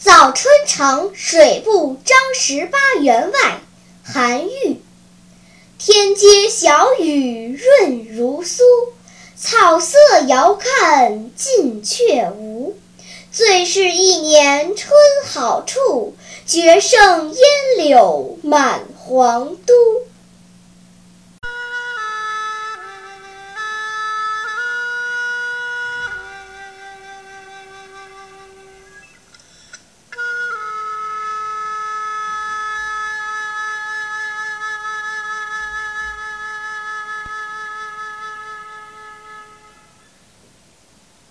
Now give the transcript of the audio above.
早春呈水部张十八员外韩愈天街小雨润如酥草色遥看近却无。最是一年春好处绝胜烟柳满皇都。